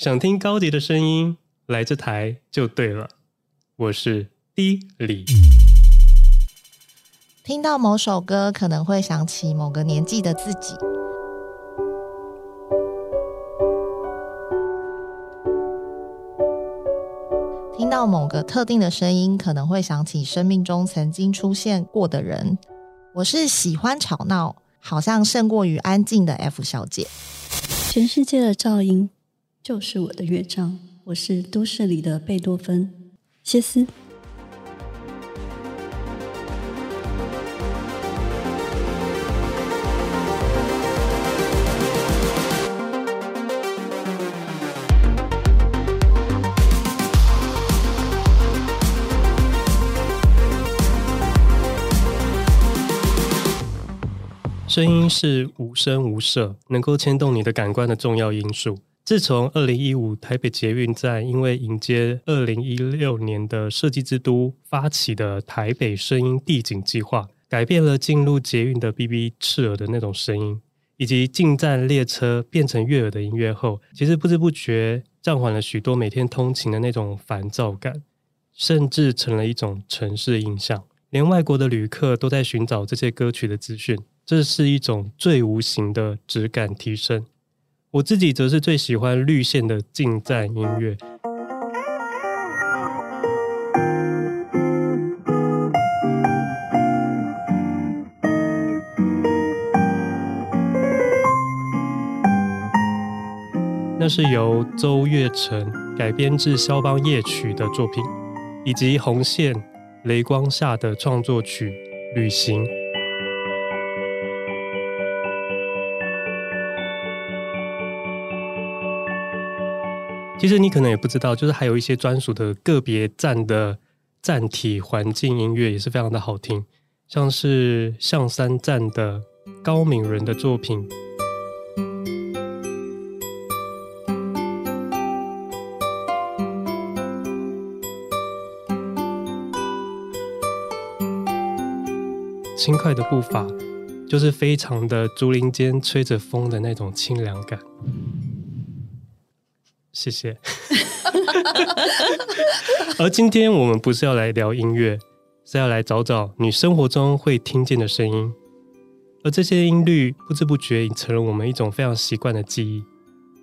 想听高迪的声音，来这台就对了。我是 D 李。听到某首歌，可能会想起某个年纪的自己。听到某个特定的声音，可能会想起生命中曾经出现过的人。我是喜欢吵闹，好像胜过于安静的 F 小姐。全世界的噪音就是我的乐章。我是都市里的贝多芬，歇斯。声音是无声无色，能够牵动你的感官的重要因素。自从二零一五台北捷运站因为迎接二零一六年的设计之都发起的台北声音地景计划，改变了进入捷运的 B B 刺耳的那种声音，以及进站列车变成悦耳的音乐后，其实不知不觉暂缓了许多每天通勤的那种烦躁感，甚至成了一种城市印象。连外国的旅客都在寻找这些歌曲的资讯。这是一种最无形的质感提升。我自己则是最喜欢绿线的近战音乐。那是由周月成改编自肖邦夜曲的作品，以及红线雷光下的创作曲《旅行》。其实你可能也不知道，就是还有一些专属的个别站的站体环境音乐也是非常的好听，像是象山站的高敏人的作品。轻快的步伐，就是非常的竹林间吹着风的那种清凉感。谢谢。而今天我们不是要来聊音乐，是要来找找你生活中会听见的声音。而这些音律不知不觉已成了我们一种非常习惯的记忆。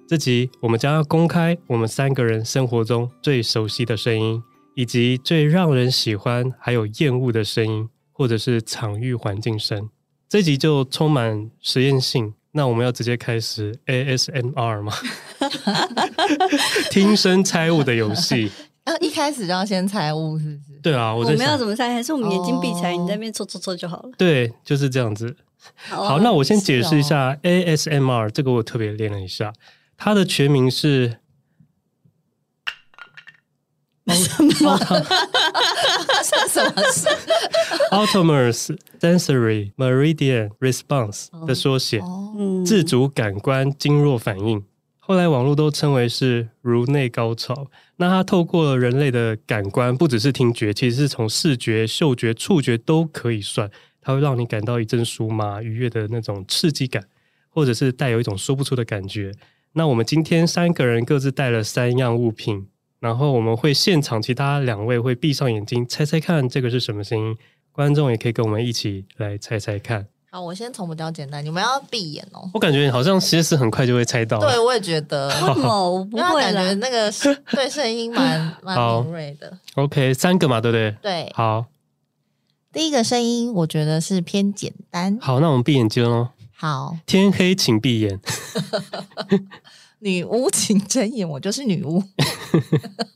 这集我们将要公开我们三个人生活中最熟悉的声音，以及最让人喜欢还有厌恶的声音，或者是场域环境声。这集就充满实验性。那我们要直接开始 ASMR 吗？听声猜物的游戏。啊，一开始就要先猜物，是不是？对啊，我，我们要怎么猜？还是我们眼睛闭起来，你在那边搓搓搓就好了？对，就是这样子。好，好，那我先解释一下 ASMR，这个我特别练了一下，它的全名是。什么？是什么事？Autonomous Sensory Meridian Response 的缩写，自主感官经络反应。后来网络都称为是颅内高潮。那它透过了人类的感官，不只是听觉，其实是从视觉、嗅觉、触觉都可以算。它会让你感到一阵酥麻、愉悦的那种刺激感，或者是带有一种说不出的感觉。那我们今天三个人各自带了三样物品。然后我们会现场，其他两位会闭上眼睛猜猜看这个是什么声音，观众也可以跟我们一起来猜猜看。好，我先从比较简单，你们要闭眼哦。我感觉好像其实很快就会猜到。对，我也觉得。为什么我不会？感觉那个对声音蛮 蛮敏锐的。OK，三个嘛，对不对？对。好，第一个声音我觉得是偏简单。好，那我们闭眼睛喽。好，天黑请闭眼。女巫请睁眼，我就是女巫。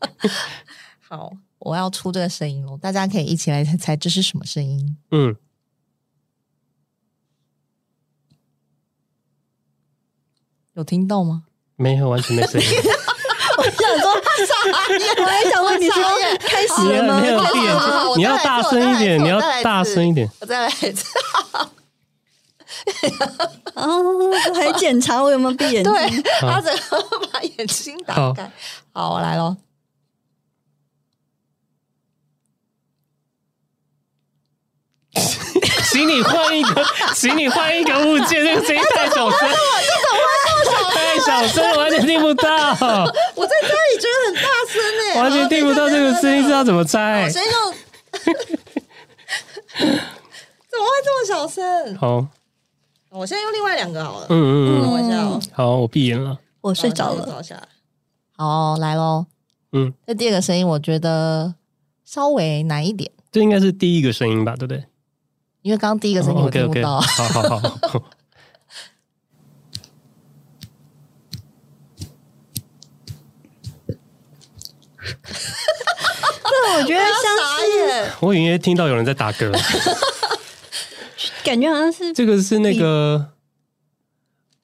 好，我要出这个声音了，大家可以一起来猜猜这是什么声音。嗯，有听到吗？没有，完全没声音。我想说，我还想问你说开始了吗？没有闭眼，你要大声一点，你要大声一点。我再来一次。哦，还检查我有没有闭眼睛？对，他只把眼睛打开。好，好，我来喽。请你换一个，请你换一个物件，这个声音太小声。太小声，完全听不到。我在家里觉得很大声哎、欸，完全听不到这个声音，知道怎么猜？我先用。怎么会这么小声？好，我现在用另外两个好了。嗯嗯嗯，等我一下哦。好，我闭眼了。我睡着了。好，来喽。嗯，这第二个声音我觉得稍微难一点。这应该是第一个声音吧？对不对？因为刚刚第一个声音我听不到。Oh, okay, okay. 好好好。这我觉得像是，我隐约听到有人在打嗝，感觉好像是这个是那个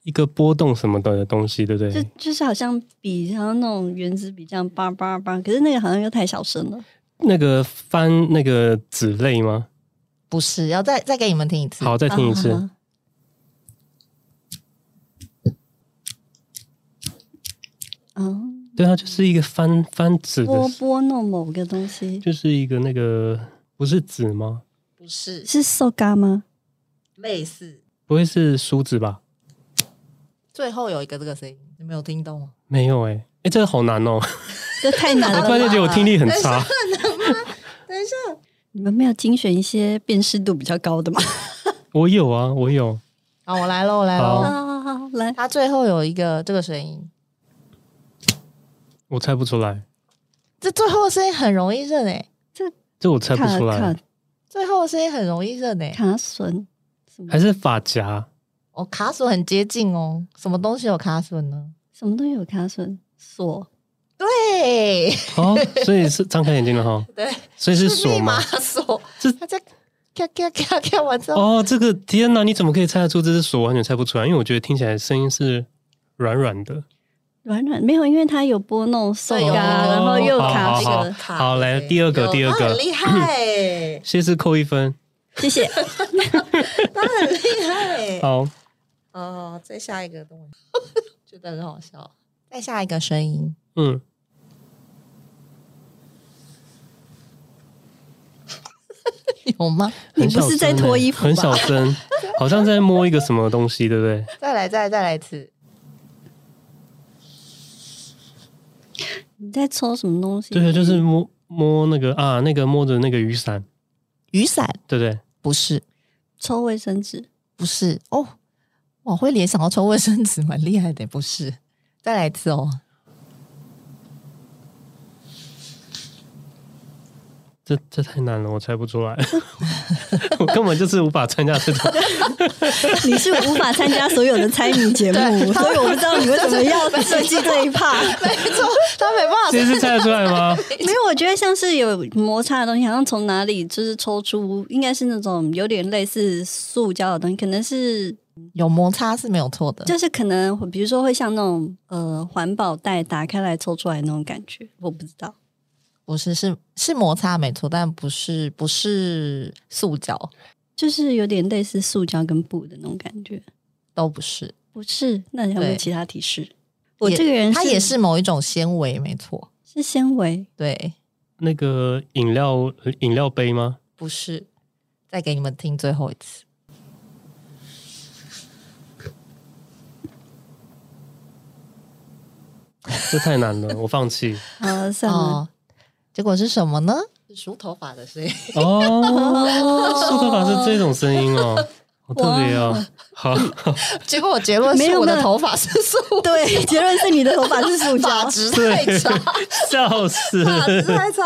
一个波动什么的东西，对不对？就就是好像笔，好像那种原子笔这样叭叭叭，可是那个好像又太小声了。那个翻那个纸类吗？不是，要再再给你们听一次。好，再听一次。嗯。哦对啊，就是一个翻翻纸的拨拨弄某个东西，就是一个那个不是纸吗？不是，是塑胶吗？类似，不会是梳子吧？最后有一个这个声音，你没有听懂吗？没有哎、欸，哎、欸，这个好难哦，这太难了。我突然间觉得我听力很差。很难吗？等一下，你们没有精选一些辨识度比较高的吗？我有啊，我有。好，我来喽，我来喽，好好好，来。它最后有一个这个声音。我猜不出来，这最后的声音很容易认诶，这这我猜不出来。最后的声音很容易认诶，卡榫还是发夹？哦，卡榫很接近哦。什么东西有卡榫呢？什么东西有卡榫？锁。对。哦，所以是张开眼睛了哈。对。所以是锁吗？锁。这他在咔咔咔咔完之后。哦，这个天哪！你怎么可以猜得出这是锁？完全猜不出来，因为我觉得听起来声音是软软的。软软没有，因为它有拨弄手感，然后又卡这个卡。好，来第二个，第二个，很厉害，谢谢扣一分，谢谢。他很厉害。好，哦，再下一个东西，觉得很好笑。再下一个声音，嗯，有吗？你不是在脱衣服？很小声，好像在摸一个什么东西，对不对？再来，再来，再来一次。你在抽什么东西？对，就是摸摸那个啊，那个摸着那个雨伞，雨伞，对不对？不是，抽卫生纸，不是哦。我会联想到抽卫生纸，蛮厉害的，不是。再来一次哦。这这太难了，我猜不出来。我根本就是无法参加这种。你是无法参加所有的猜谜节目，所以我不知道你为什么要设计这一趴。没错，他没办法。这是猜得出来吗？没有，我觉得像是有摩擦的东西，好像从哪里就是抽出，应该是那种有点类似塑胶的东西，可能是有摩擦是没有错的。就是可能比如说会像那种呃环保袋打开来抽出来那种感觉，我不知道。不是，是是摩擦没错，但不是不是塑胶，就是有点类似塑胶跟布的那种感觉，都不是，不是。那你有没有其他提示？我这个人它也是某一种纤维，没错，是纤维。对，那个饮料饮料杯吗？不是，再给你们听最后一次。这太难了，我放弃。啊，算了。哦结果是什么呢？是梳头发的声音哦，梳头发是这种声音哦，好特别哦。好，结果我结论是我的头发是塑，对，结论是你的头发是塑胶，发质太差，笑死，发质太差。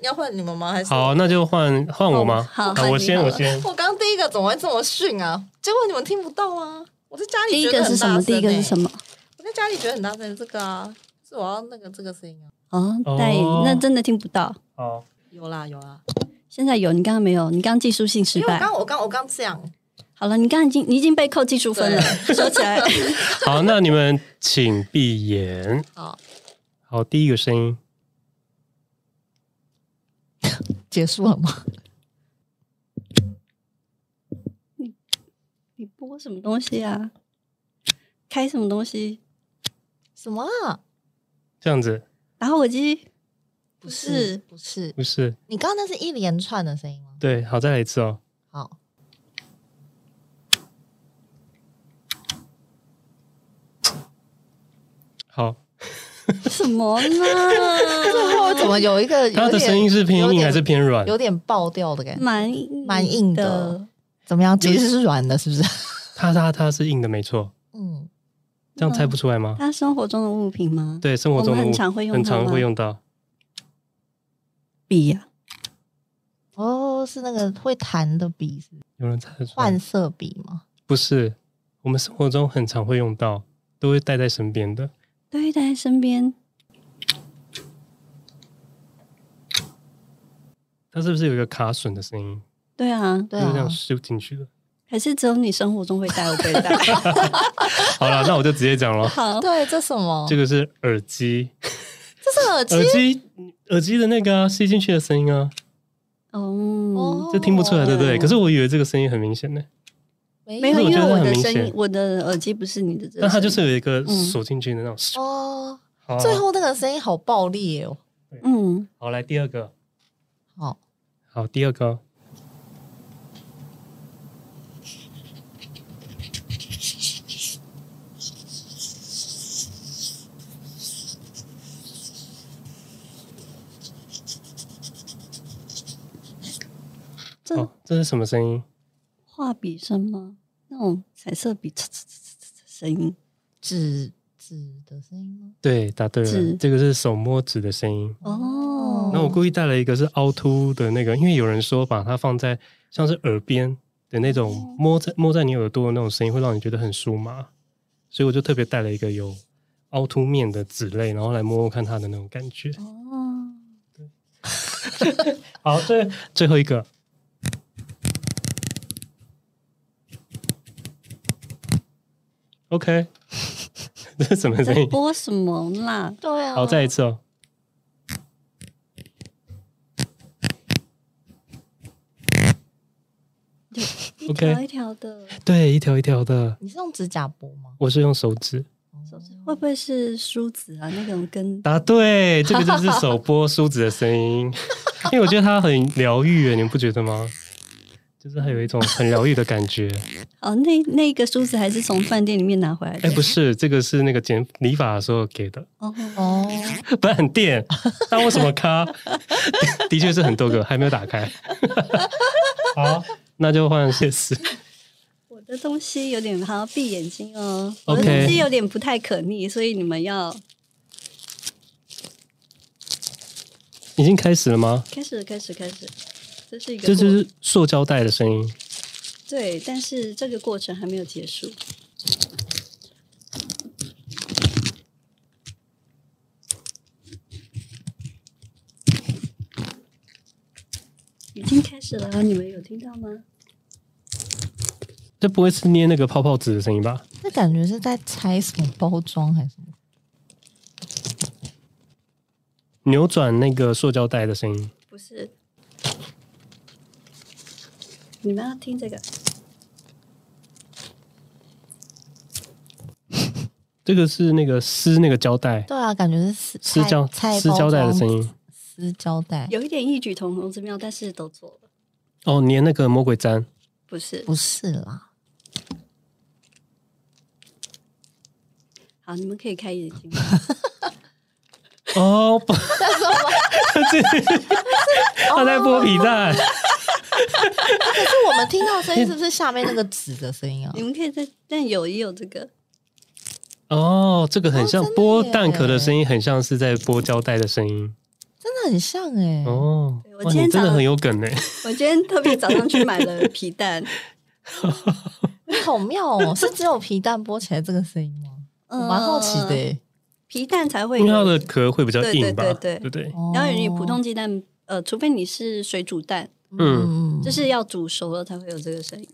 要换你们吗？还是好，那就换换我吗？好，我先，我先。我刚第一个怎么会这么逊啊？结果你们听不到啊？我在家里第一个是什么？第一个是什么？我在家里觉得很大声，这个啊，是我要那个这个声音啊。哦，戴那真的听不到。哦，有啦有啦，现在有，你刚刚没有，你刚刚技术性失败。因为我刚我刚我刚这样，好了，你刚刚已经你已经被扣技术分了，说起来。好，那你们请闭眼。好，好，第一个声音结束了吗？你你播什么东西啊？开什么东西？什么啊？这样子，打火机？不是，不是，不是。你刚刚那是一连串的声音吗？对，好，再来一次哦。好。好，什么呢？最后怎么有一个有点它的声音是偏硬还是偏软？有点爆掉的感觉，蛮蛮硬的。怎么样？其实是软的，是不是？他他他是硬的，没错。嗯，这样猜不出来吗？它生活中的物品吗？对，生活中很常会用，很常会用到笔呀。哦，是那个会弹的笔，是有人猜得出来？换色笔吗？不是，我们生活中很常会用到，都会带在身边的。都会带在身边。它是不是有一个卡榫的声音？对啊，对啊，就这样咻进去了。还是只有你生活中会带，我不会带。好了，那我就直接讲了。好，对，这什么？这个是耳机。这是耳机？耳机，耳机的那个啊，吸进去的声音啊。哦，这听不出来，对不对？可是我以为这个声音很明显呢。没有，因为我的声音，我的耳机不是你的。但它就是有一个锁进去的那种。哦。最后那个声音好暴力哦。嗯。好，来第二个。好。好，第二个。哦，这是什么声音？画笔声吗？那种彩色笔呲呲呲呲呲声音，纸纸的声音吗？对，答对了。这个是手摸纸的声音。哦。那我故意带了一个是凹凸的那个，因为有人说把它放在像是耳边的那种摸在摸在你耳朵的那种声音，会让你觉得很舒麻，所以我就特别带了一个有凹凸面的纸类，然后来摸摸看它的那种感觉。哦。对。好，最最后一个。OK，这是什么声音？播什么啦？对啊。好，再一次哦。一条一条的。对，一条一条的。你是用指甲拨吗？我是用手指。手指会不会是梳子啊？那种跟答对，这个就是手拨梳子的声音。因为我觉得它很疗愈，你们不觉得吗？就是还有一种很疗愈的感觉。哦，那那个梳子还是从饭店里面拿回来的？哎，不是，这个是那个剪理发的时候给的。哦哦，不然很电。那为什么卡？的确是很多个，还没有打开。好，那就换谢师。我的东西有点，好像闭眼睛哦。我的东西有点不太可逆，所以你们要。已经开始了吗？开始，开始，开始。这是一个，这就是塑胶袋的声音。对，但是这个过程还没有结束。已经开始了，你们有听到吗？这不会是捏那个泡泡纸的声音吧？那感觉是在拆什么包装还是什么？扭转那个塑胶袋的声音？不是。你们要听这个？这个是那个撕那个胶带。对啊，感觉是撕撕胶撕胶带的声音。撕胶带有一点异曲同工之妙，但是都做了。哦，粘那个魔鬼粘？不是，不是啦。好，你们可以开眼睛。哦，不，他在剥皮蛋。可是我们听到的声音是不是下面那个纸的声音啊？你们可以在，但有也有这个。哦，这个很像剥蛋壳的声音，很像是在剥胶带的声音，真的很像哎。哦，我今天真的很有梗哎。我今天特别早上去买了 皮蛋，好妙哦！是只有皮蛋剥起来这个声音吗？我蛮好奇的。皮蛋才会，因为它的壳会比较硬吧？对对对对。然后你普通鸡蛋，呃，除非你是水煮蛋。嗯，就是要煮熟了才会有这个声音。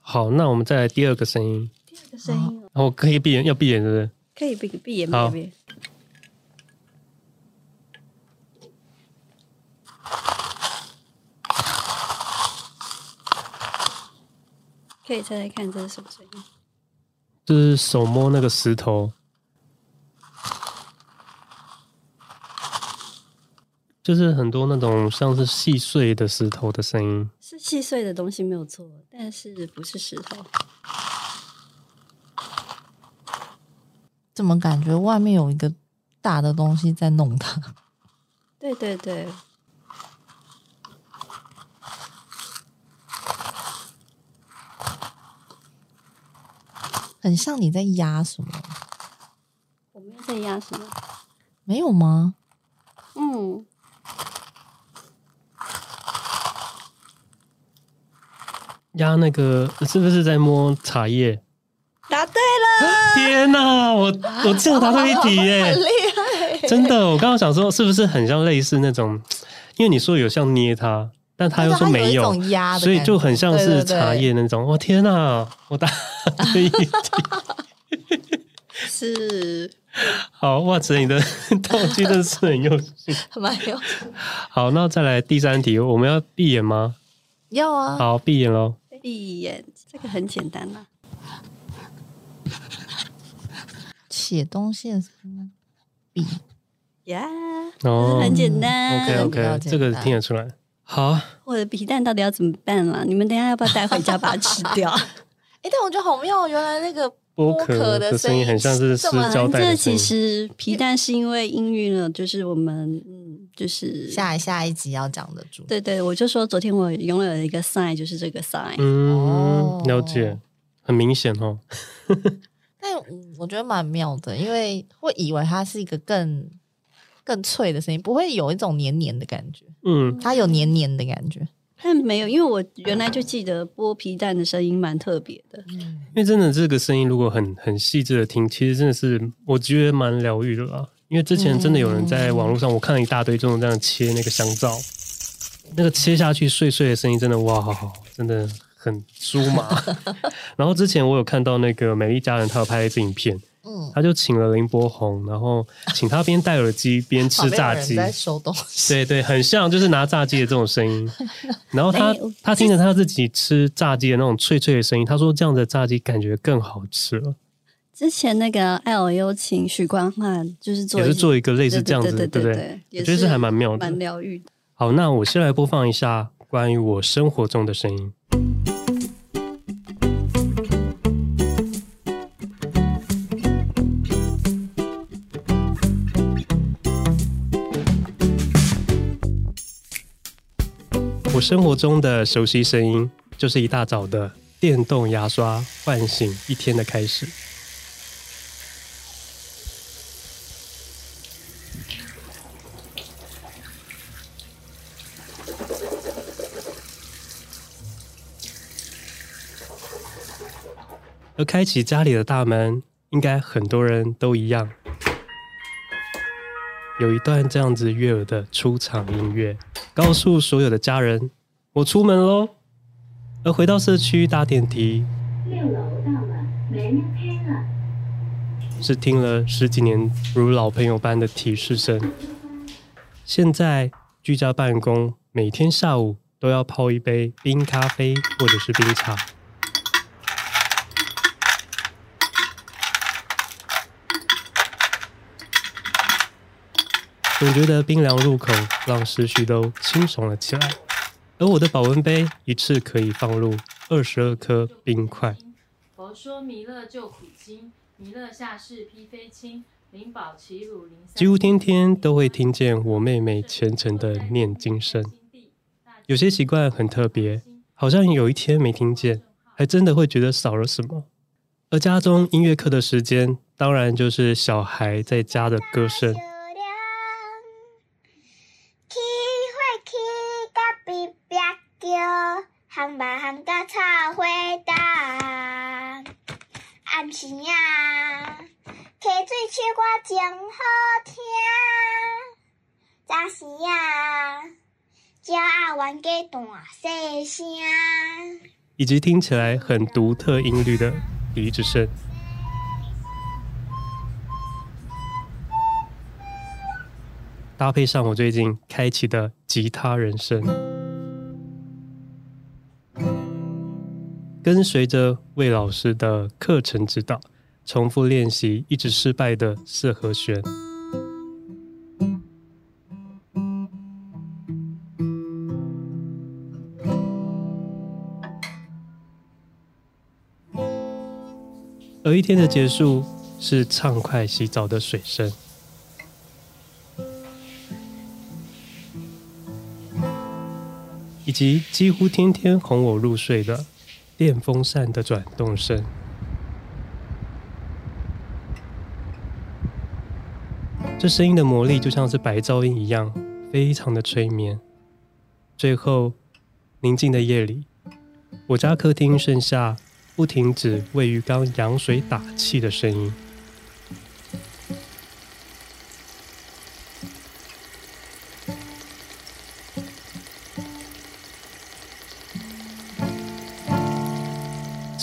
好，那我们再来第二个声音。第二个声音，然后可以闭眼，要闭眼是不是？可以闭闭眼，好。可以猜猜看，这是什么声音？就是手摸那个石头。就是很多那种像是细碎的石头的声音，是细碎的东西没有错，但是不是石头。怎么感觉外面有一个大的东西在弄它？对对对。很像你在压什么？我没有在压什么？没有吗？嗯。压那个是不是在摸茶叶？答对了！天哪，我我竟然答对一题耶！很厉害！真的，我刚刚想说是不是很像类似那种？因为你说有像捏它，但他又说没有，有所以就很像是茶叶那种。我天哪，我答对一题。是。好，哇塞，你的道具真的是很用心，蛮有。好，那再来第三题，我们要闭眼吗？要啊。好，闭眼喽。闭眼，这个很简单啦。写东西的时候呢，笔呀，哦，很简单。OK OK，这个听得出来。好，我的皮蛋到底要怎么办啦？你们等一下要不要带回家把它吃掉？哎、欸，但我觉得好妙，原来那个剥壳的声音很像是撕胶带。这其实皮蛋是因为音韵了，就是我们嗯，就是下下一集要讲的主。对对，我就说昨天我拥有了一个 sign，就是这个 sign。嗯，哦、了解，很明显哦。但我觉得蛮妙的，因为会以为它是一个更更脆的声音，不会有一种黏黏的感觉。嗯，它有黏黏的感觉，但没有，因为我原来就记得剥皮蛋的声音蛮特别的。嗯，因为真的这个声音如果很很细致的听，其实真的是我觉得蛮疗愈的啦。因为之前真的有人在网络上，我看了一大堆这种这样切那个香皂，那个切下去碎碎的声音，真的哇，好好，真的。很酥麻，然后之前我有看到那个美丽佳人，他有拍一支影片，嗯，他就请了林柏宏，然后请他边戴耳机边吃炸鸡，在收东西，对对，很像就是拿炸鸡的这种声音，然后他他听着他自己吃炸鸡的那种脆脆的声音，他说这样的炸鸡感觉更好吃了。之前那个爱我有请许光汉，就是做也是做一个类似这样子，对不对？我觉得这还蛮妙的，蛮疗愈的。好，那我先来播放一下关于我生活中的声音。生活中的熟悉声音，就是一大早的电动牙刷唤醒一天的开始。而开启家里的大门，应该很多人都一样。有一段这样子悦耳的出场音乐，告诉所有的家人：“我出门喽。”而回到社区搭电梯，六楼到了，门开了，是听了十几年如老朋友般的提示声。现在居家办公，每天下午都要泡一杯冰咖啡或者是冰茶。总觉得冰凉入口，让思绪都清爽了起来。而我的保温杯一次可以放入二十二颗冰块。佛说弥勒救苦经，弥勒下世披飞青，灵宝齐鲁灵。几乎天天都会听见我妹妹虔诚的念经声。有些习惯很特别，好像有一天没听见，还真的会觉得少了什么。而家中音乐课的时间，当然就是小孩在家的歌声。行吧行到草花东，暗时啊，溪水唱歌真好听。早时啊，鸟仔冤家大细声，以及听起来很独特音律的笛子声，搭配上我最近开启的吉他人生。跟随着魏老师的课程指导，重复练习一直失败的四和弦。而一天的结束，是畅快洗澡的水声，以及几乎天天哄我入睡的电风扇的转动声。这声音的魔力就像是白噪音一样，非常的催眠。最后，宁静的夜里，我家客厅剩下不停止为鱼缸扬水打气的声音。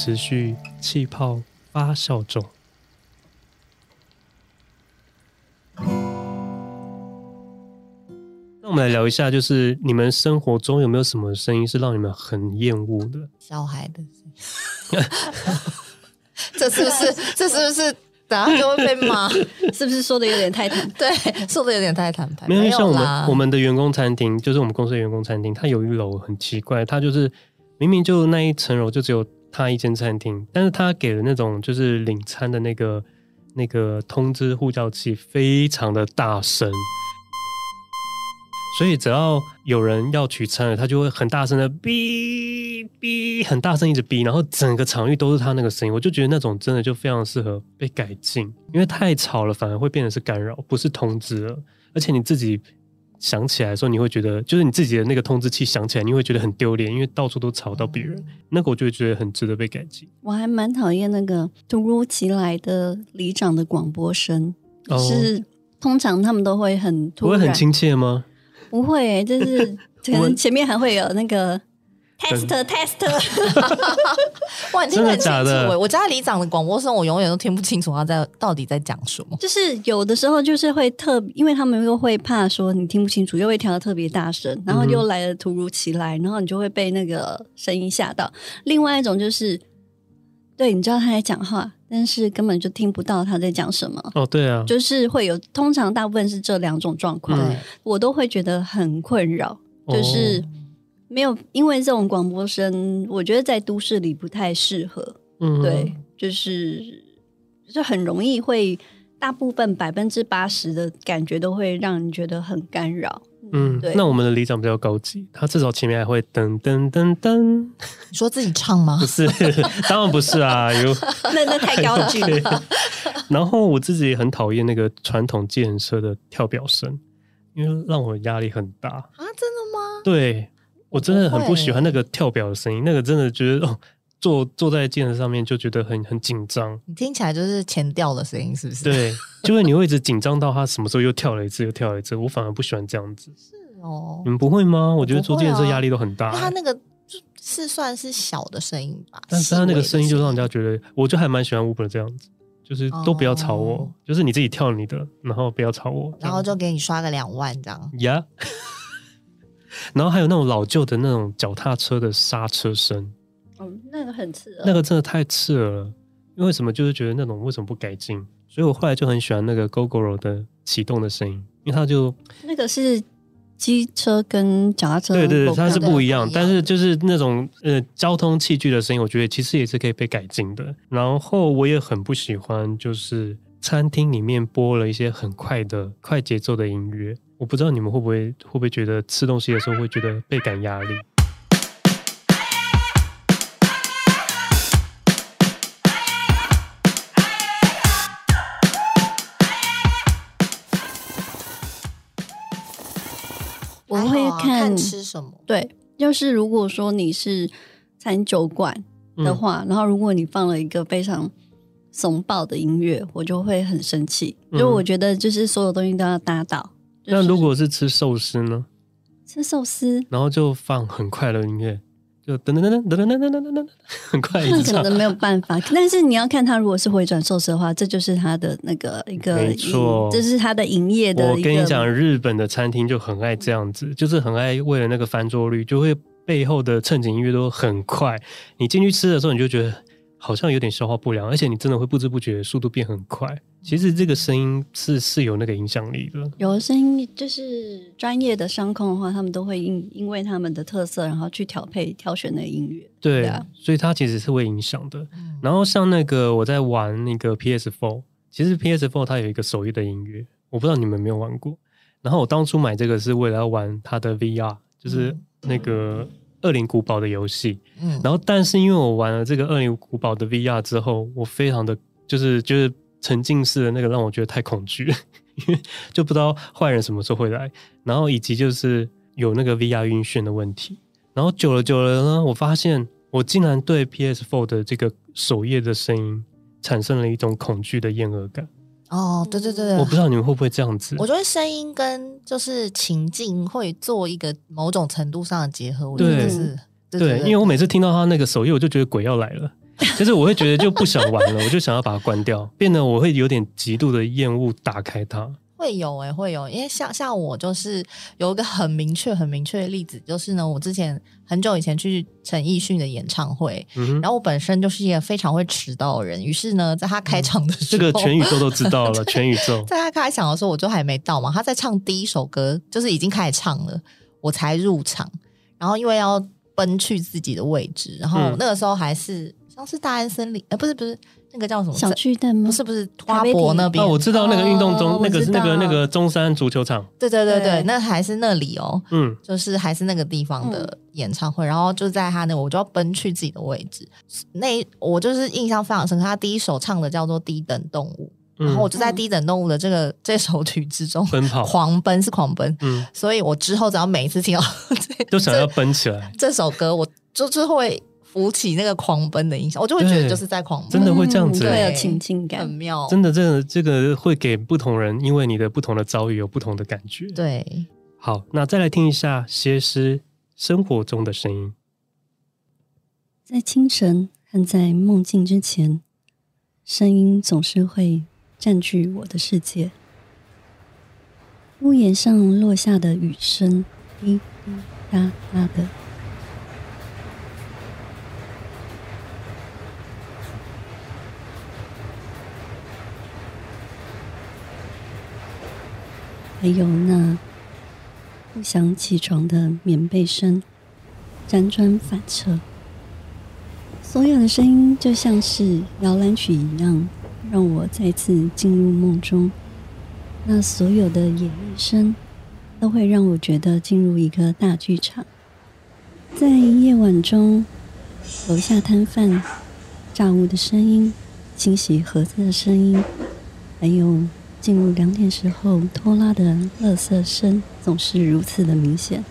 持续气泡发酵中。那我们来聊一下，就是你们生活中有没有什么声音是让你们很厌恶的？小孩的声音，这是不是？这是不是？等下就会被骂？是不是说的有点太坦？对，说的有点太坦白。没有，像我们我们的员工餐厅，就是我们公司的员工餐厅，它有一楼很奇怪，它就是明明就那一层楼就只有。他一间餐厅，但是他给的那种就是领餐的那个那个通知呼叫器非常的大声，所以只要有人要取餐了，他就会很大声的哔哔，很大声一直哔，然后整个场域都是他那个声音，我就觉得那种真的就非常适合被改进，因为太吵了，反而会变成是干扰，不是通知了，而且你自己。响起来的时候，你会觉得就是你自己的那个通知器响起来，你会觉得很丢脸，因为到处都吵到别人。嗯、那个我就会觉得很值得被改进。我还蛮讨厌那个突如其来的里长的广播声，哦、是通常他们都会很突然，不会很亲切吗？不会、欸，就是 可能前面还会有那个。Test test，哇，你听得很清楚，真的的？我家里长的广播声，我永远都听不清楚他在到底在讲什么。就是有的时候就是会特，因为他们又会怕说你听不清楚，又会调的特别大声，然后又来的突如其来，然后你就会被那个声音吓到。另外一种就是，对，你知道他在讲话，但是根本就听不到他在讲什么。哦，对啊，就是会有，通常大部分是这两种状况，嗯、我都会觉得很困扰，就是。哦没有，因为这种广播声，我觉得在都市里不太适合。嗯，对，就是就很容易会，大部分百分之八十的感觉都会让你觉得很干扰。嗯，对。那我们的里长比较高级，他至少前面还会噔噔噔噔。你说自己唱吗？不是，当然不是啊，有 那那太高级了。然后我自己也很讨厌那个传统计程车的跳表声，因为让我压力很大。啊，真的吗？对。我真的很不喜欢那个跳表的声音，那个真的觉得哦，坐坐在键子上面就觉得很很紧张。你听起来就是前调的声音，是不是？对，就会你会一直紧张到他什么时候又跳了一次，又跳了一次。我反而不喜欢这样子。是哦，你们不会吗？我觉得坐计程车压力都很大。他那个是算是小的声音吧，但是他那个声音就让人家觉得，我就还蛮喜欢 Uber 这样子，就是都不要吵我，就是你自己跳你的，然后不要吵我，然后就给你刷个两万这样。呀。然后还有那种老旧的那种脚踏车的刹车声，哦，那个很刺耳，那个真的太刺耳了。因为什么？就是觉得那种为什么不改进？所以我后来就很喜欢那个 Gogoro 的启动的声音，因为它就那个是机车跟脚踏车，对对对，它是不一样。但是就是那种呃交通器具的声音，我觉得其实也是可以被改进的。然后我也很不喜欢，就是餐厅里面播了一些很快的快节奏的音乐。我不知道你们会不会会不会觉得吃东西的时候会觉得倍感压力。我会看，看吃什么。对，就是如果说你是餐酒馆的话，嗯，然后如果你放了一个非常怂爆的音乐，我就会很生气，因为我觉得就是所有东西都要搭到。那如果是吃寿司呢？吃寿司，然后就放很快的音乐，就噔噔噔噔噔噔噔噔噔噔，很快。那可能没有办法，但是你要看他如果是回转寿司的话，这就是他的那个一个，没错，这是他的营业的。我跟你讲，日本的餐厅就很爱这样子，就是很爱为了那个翻桌率，就会背后的衬景音乐都很快。你进去吃的时候，你就觉得。好像有点消化不良，而且你真的会不知不觉速度变很快。其实这个声音是是有那个影响力的。有的声音就是专业的商控的话，他们都会因因为他们的特色，然后去调配挑选那个音乐。对，对啊，所以它其实是会影响的。然后像那个我在玩那个 PS Four，其实 PS Four 它有一个首页的音乐，我不知道你们有没有玩过。然后我当初买这个是为了要玩它的 VR，就是那个《恶灵古堡》的游戏。嗯。然后，但是因为我玩了这个《恶灵古堡》的 VR 之后，我非常的就是就是沉浸式的那个让我觉得太恐惧了，因为就不知道坏人什么时候会来。然后以及就是有那个 VR 晕眩的问题。然后久了久了呢，我发现我竟然对 PS4 的这个首页的声音产生了一种恐惧的厌恶感。哦，对对对对，我不知道你们会不会这样子。我觉得声音跟就是情境会做一个某种程度上的结合，我觉得是对，因为我每次听到他那个首页，我就觉得鬼要来了，就是我会觉得就不想玩了，我就想要把它关掉，变得我会有点极度的厌恶打开它。会有哎、欸，会有，因为像像我就是有一个很明确、很明确的例子，就是呢，我之前很久以前去陈奕迅的演唱会，嗯、然后我本身就是一个非常会迟到的人，于是呢，在他开场的时候，嗯、这个全宇宙都知道了，全宇宙，在他开场的时候，我就还没到嘛，他在唱第一首歌，就是已经开始唱了，我才入场，然后因为要奔去自己的位置，然后那个时候还是、嗯、像是大安森林，呃，不是不是。那个叫什么小巨蛋吗？不是不是花博那边哦，我知道那个运动中、哦、那个是那个那个中山足球场。对对对对，那还是那里哦，嗯，就是还是那个地方的演唱会，嗯、然后就在他那，我就要奔去自己的位置。那我就是印象非常深刻，他第一首唱的叫做《低等动物》，嗯、然后我就在《低等动物》的这个 这首曲之中奔跑，狂奔是狂奔，嗯，所以我之后只要每一次听到都 想要奔起来这首歌，我就是会。浮起那个狂奔的印象，我就会觉得就是在狂奔，真的会这样子，对有情境感，很妙。真的，这个这个会给不同人，因为你的不同的遭遇有不同的感觉。对，好，那再来听一下歇斯生活中的声音，在清晨和在梦境之前，声音总是会占据我的世界。屋檐上落下的雨声，滴滴答答的。还有那不想起床的棉被声，辗转反侧，所有的声音就像是摇篮曲一样，让我再次进入梦中。那所有的演绎声，都会让我觉得进入一个大剧场。在夜晚中，楼下摊贩炸物的声音，清洗盒子的声音，还有。进入两点时候，拖拉的垃圾声总是如此的明显。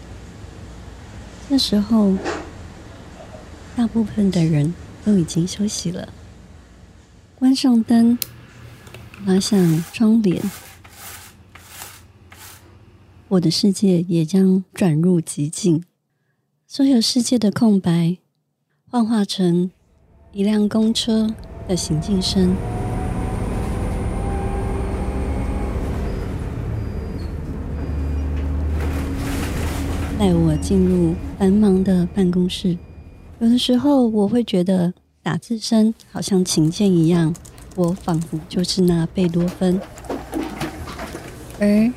这时候，大部分的人都已经休息了。关上灯，拉下窗帘，我的世界也将转入寂静。所有世界的空白，幻化成一辆公车的行进声。带我进入繁忙的办公室，有的时候我会觉得打字声好像琴键一样，我仿佛就是那贝多芬，而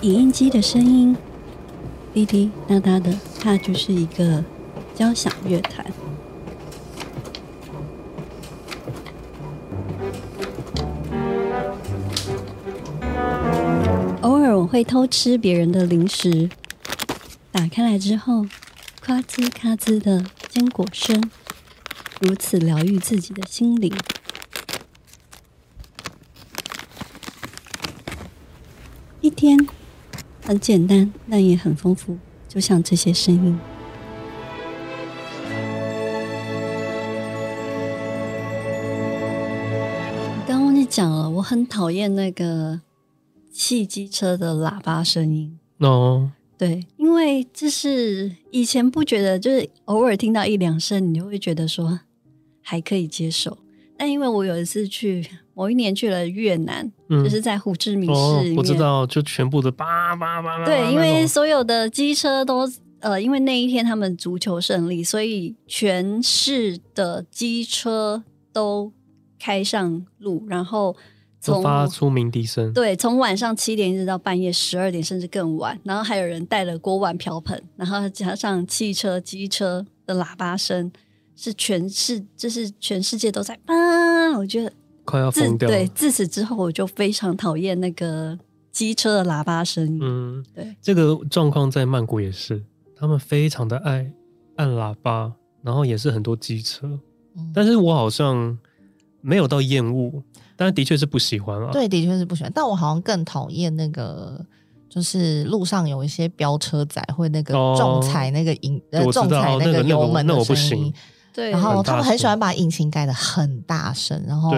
影印机的声音滴滴答答的，它就是一个交响乐团。偶尔我会偷吃别人的零食。打开来之后，咔吱咔吱的坚果声，如此疗愈自己的心灵。一天很简单，但也很丰富，就像这些声音。刚忘记讲了，我很讨厌那个汽机车的喇叭声音。哦。对，因为就是以前不觉得，就是偶尔听到一两声，你就会觉得说还可以接受。但因为我有一次去某一年去了越南，嗯、就是在胡志明市里面，哦，我知道，就全部的叭叭叭叭。对，因为所有的机车都呃，因为那一天他们足球胜利，所以全市的机车都开上路，然后。从发出鸣笛声，对，从晚上七点一直到半夜十二点，甚至更晚。然后还有人带了锅碗瓢盆，然后加上汽车、机车的喇叭声，是全世，就是全世界都在啊！我觉得快要疯掉了。对，自此之后我就非常讨厌那个机车的喇叭声音。嗯，对，这个状况在曼谷也是，他们非常的爱按喇叭，然后也是很多机车。嗯，但是我好像没有到厌恶，但是的确是不喜欢啊。对，的确是不喜欢。但我好像更讨厌那个，就是路上有一些飙车仔会那个重踩那个引，呃，重踩那个油门的声音。那我不行。对，然后他们很喜欢把引擎盖的很大声，然后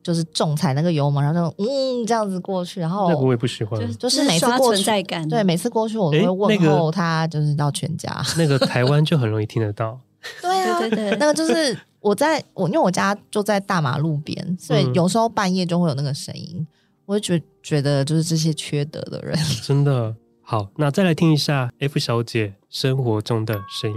就是重踩那个油门，然后就嗯这样子过去，然后那个我也不喜欢，就是、就是每次过去，对，每次过去我都会问候他，就是到全家。那个台湾就很容易听得到，对啊，对对对，那个就是我在我因为我家就在大马路边，所以有时候半夜就会有那个声音，嗯、我就觉觉得就是这些缺德的人，真的好。那再来听一下 F 小姐生活中的声音。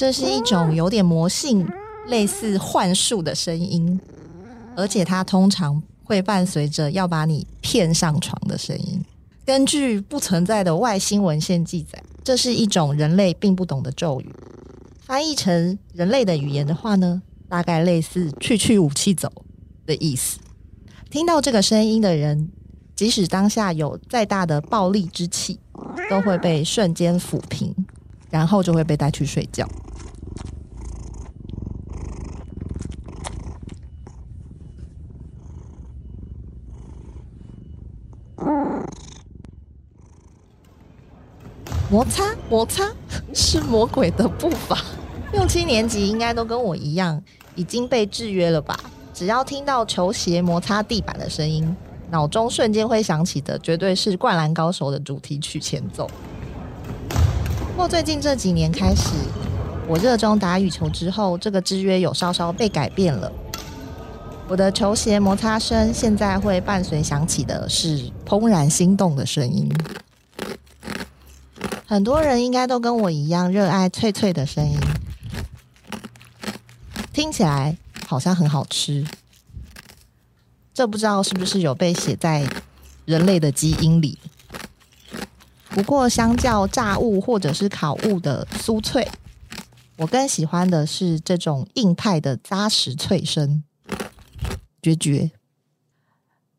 这是一种有点魔性、类似幻术的声音，而且它通常会伴随着要把你骗上床的声音。根据不存在的外星文献记载，这是一种人类并不懂的咒语。翻译成人类的语言的话呢，大概类似“去去武器走”的意思。听到这个声音的人，即使当下有再大的暴力之气，都会被瞬间抚平，然后就会被带去睡觉。摩擦摩擦 是魔鬼的步伐。六七年级应该都跟我一样已经被制约了吧？只要听到球鞋摩擦地板的声音，脑中瞬间会想起的绝对是《灌篮高手》的主题曲前奏。不过最近这几年开始，我热衷打羽球之后，这个制约有稍稍被改变了。我的球鞋摩擦声现在会伴随响起的是怦然心动的声音。很多人应该都跟我一样热爱脆脆的声音，听起来好像很好吃。这不知道是不是有被写在人类的基因里。不过，相较炸物或者是烤物的酥脆，我更喜欢的是这种硬派的扎实脆声，绝绝。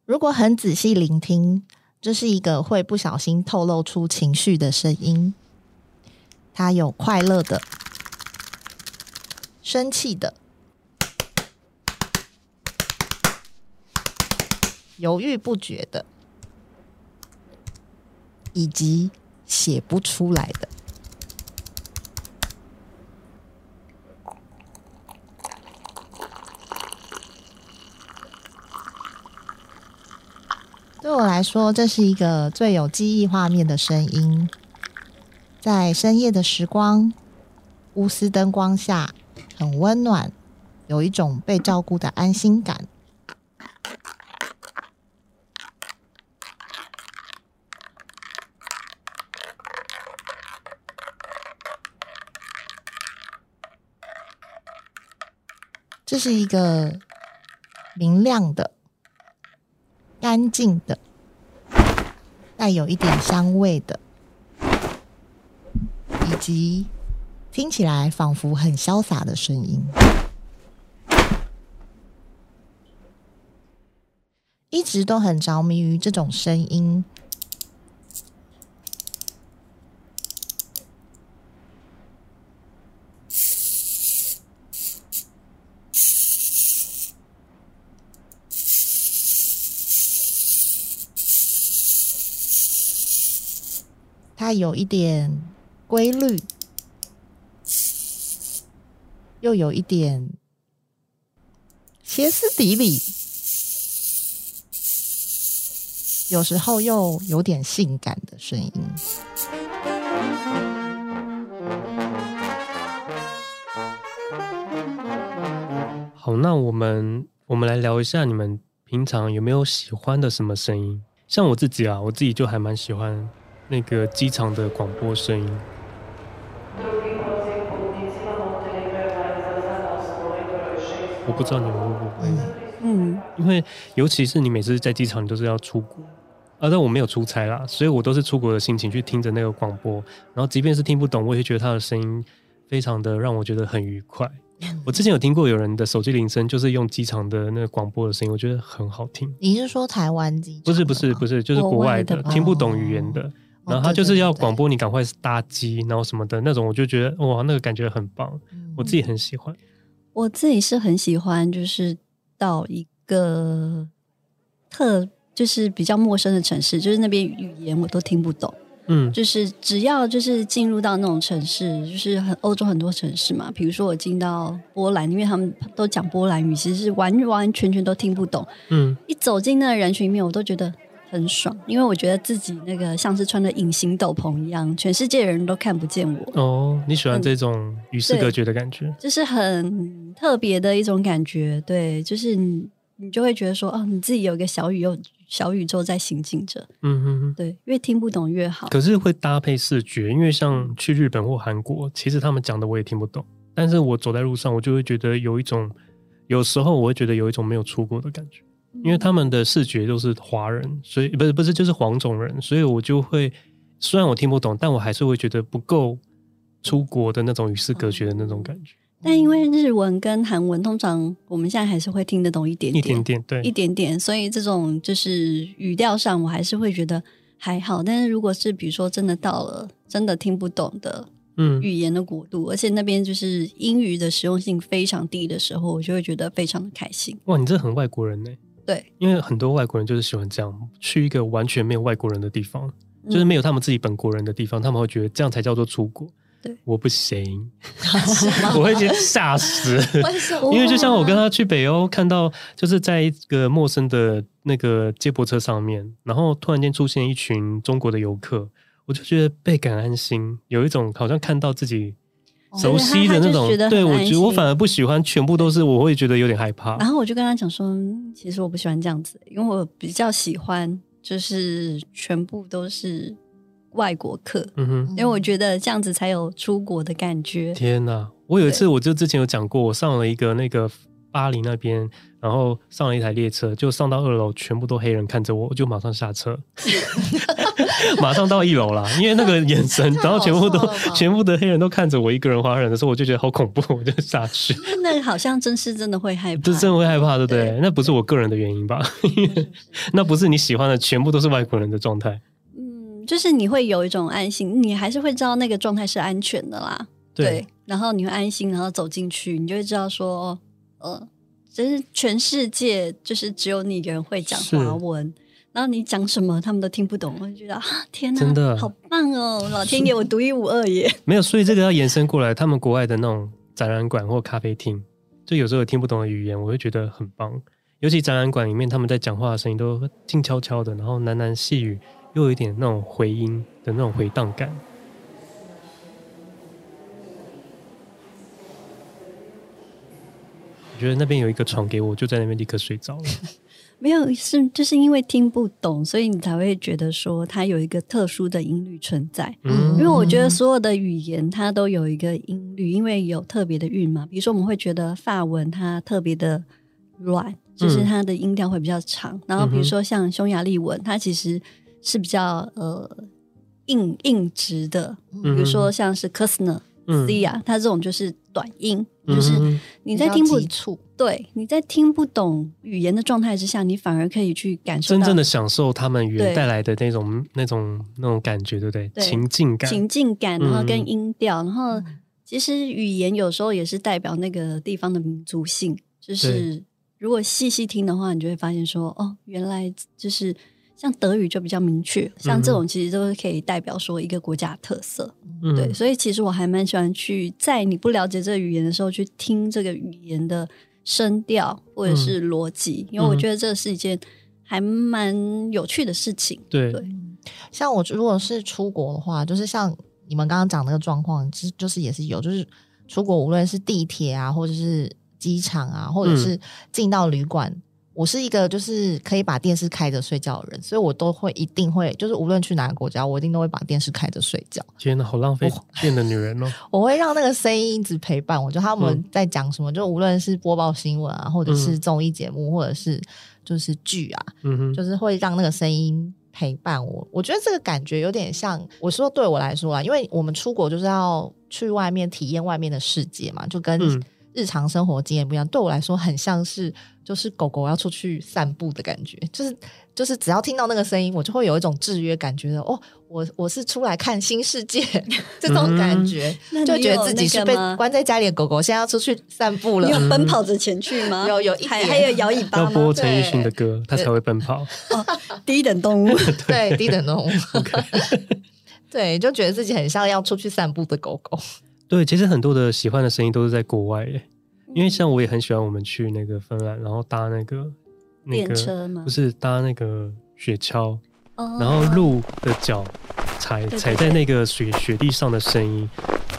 如果很仔细聆听。这是一个会不小心透露出情绪的声音，它有快乐的、生气的、犹豫不决的，以及写不出来的。对我来说，这是一个最有记忆画面的声音。在深夜的时光，钨丝灯光下，很温暖，有一种被照顾的安心感。这是一个明亮的。干净的，带有一点香味的，以及听起来仿佛很潇洒的声音，一直都很着迷于这种声音。有一点规律，又有一点歇斯底里，有时候又有点性感的声音。好，那我们我们来聊一下，你们平常有没有喜欢的什么声音？像我自己啊，我自己就还蛮喜欢那个机场的广播声音。我不知道你们会不会，嗯，因为尤其是你每次在机场，你都是要出国，啊，但我没有出差啦，所以我都是出国的心情去听着那个广播，然后即便是听不懂，我也觉得他的声音非常的让我觉得很愉快。我之前有听过有人的手机铃声，就是用机场的那个广播的声音，我觉得很好听。你是说台湾机？不是不是不是，就是国外的，听不懂语言的，然后他就是要广播你赶快搭机，然后什么的那种，我就觉得哇，那个感觉很棒，我自己很喜欢。我自己是很喜欢，就是到一个特就是比较陌生的城市，就是那边语言我都听不懂。嗯，就是只要就是进入到那种城市，就是很欧洲很多城市嘛，比如说我进到波兰，因为他们都讲波兰语，其实是完完全全都听不懂。嗯，一走进那人群里面，我都觉得很爽，因为我觉得自己那个像是穿的隐形斗篷一样，全世界的人都看不见我。哦，你喜欢这种与世隔绝的感觉？就是很特别的一种感觉。对，就是你你就会觉得说，哦，你自己有一个小宇宙。小宇宙在行进着，嗯哼哼，对，越听不懂越好。可是会搭配视觉，因为像去日本或韩国，其实他们讲的我也听不懂，但是我走在路上，我就会觉得有一种，有时候我会觉得有一种没有出国的感觉，因为他们的视觉都是华人，所以不是不是就是黄种人，所以我就会虽然我听不懂，但我还是会觉得不够出国的那种与世隔绝的那种感觉。但因为日文跟韩文，通常我们现在还是会听得懂一点点，一点点，对，一点点。所以这种就是语调上，我还是会觉得还好。但是如果是比如说真的到了真的听不懂的嗯语言的国度，嗯、而且那边就是英语的实用性非常低的时候，我就会觉得非常的开心。哇，你这很外国人呢？对，因为很多外国人就是喜欢这样，去一个完全没有外国人的地方，就是没有他们自己本国人的地方，嗯、他们会觉得这样才叫做出国。对，我不行，我会直接吓死。因为就像我跟他去北欧，看到就是在一个陌生的那个接驳车上面，然后突然间出现一群中国的游客，我就觉得倍感安心，有一种好像看到自己熟悉的那种。对，我觉得我反而不喜欢全部都是，我会觉得有点害怕。然后我就跟他讲说，其实我不喜欢这样子，因为我比较喜欢就是全部都是。外国客，嗯哼，因为我觉得这样子才有出国的感觉。天哪！我有一次，我就之前有讲过，我上了一个那个巴黎那边，然后上了一台列车，就上到二楼，全部都黑人看着我，我就马上下车，马上到一楼啦，因为那个眼神，然后全部都全部的黑人都看着我一个人华人的时候，我就觉得好恐怖，我就下去。那好像真是真的会害怕，这真的会害怕，对不对？对，那不是我个人的原因吧？那不是你喜欢的，全部都是外国人的状态。嗯就是你会有一种安心，你还是会知道那个状态是安全的啦。对，对，然后你会安心，然后走进去，你就会知道说，呃，就是全世界就是只有你一个人会讲华文，是然后你讲什么他们都听不懂，我就觉得啊，天哪，真的好棒哦，老天爷，我独一无二耶！没有，所以这个要延伸过来，他们国外的那种展览馆或咖啡厅，就有时候有听不懂的语言，我会觉得很棒。尤其展览馆里面，他们在讲话的声音都静悄悄的，然后喃喃细语。又有一点那种回音的那种回荡感，我觉得那边有一个床给我，就在那边立刻睡着了。没有，是就是因为听不懂，所以你才会觉得说它有一个特殊的音律存在。嗯，因为我觉得所有的语言它都有一个音律，因为有特别的韵嘛。比如说我们会觉得法文它特别的软，就是它的音调会比较长。嗯，然后比如说像匈牙利文，它其实。是比较呃硬硬直的，比如说像是 Kusner、Sia，它这种就是短音，就是你在听不对，你在听不懂语言的状态之下，你反而可以去感受真正的享受他们语言带来的那种那种那种感觉，对不对？情境感，情境感，然后跟音调，然后其实语言有时候也是代表那个地方的民族性，就是如果细细听的话，你就会发现说，哦，原来就是。像德语就比较明确，像这种其实都是可以代表说一个国家的特色，嗯、对，所以其实我还蛮喜欢去在你不了解这个语言的时候去听这个语言的声调或者是逻辑，嗯、因为我觉得这是一件还蛮有趣的事情。对，对，像我如果是出国的话，就是像你们刚刚讲那个状况，其实就是也是有，就是出国无论是地铁啊，或者是机场啊，或者是进到旅馆。我是一个就是可以把电视开着睡觉的人，所以我都会一定会就是无论去哪个国家，我一定都会把电视开着睡觉。天哪，好浪费电的女人哦！我会让那个声音一直陪伴我，就他们在讲什么，嗯、就无论是播报新闻啊，或者是综艺节目，嗯、或者是就是剧啊，嗯哼，就是会让那个声音陪伴我。我觉得这个感觉有点像我说对我来说啊，因为我们出国就是要去外面体验外面的世界嘛，就跟日常生活经验不一样。对我来说，很像是。就是狗狗要出去散步的感觉，就是就是只要听到那个声音，我就会有一种制约感觉的哦，我我是出来看新世界 这种感觉，嗯、就觉得自己是被关在家里的狗狗，现在要出去散步了。你有奔跑着前去吗？有有一还还有摇尾巴吗？要播陈奕迅的歌，它才会奔跑。哦、低等动物，对低等动物。对，就觉得自己很像要出去散步的狗狗。对，其实很多的喜欢的声音都是在国外耶。因为像我也很喜欢我们去那个芬兰，然后搭那个那个电车吗？不是搭那个雪橇，哦、然后鹿的脚踩踩在那个雪雪地上的声音，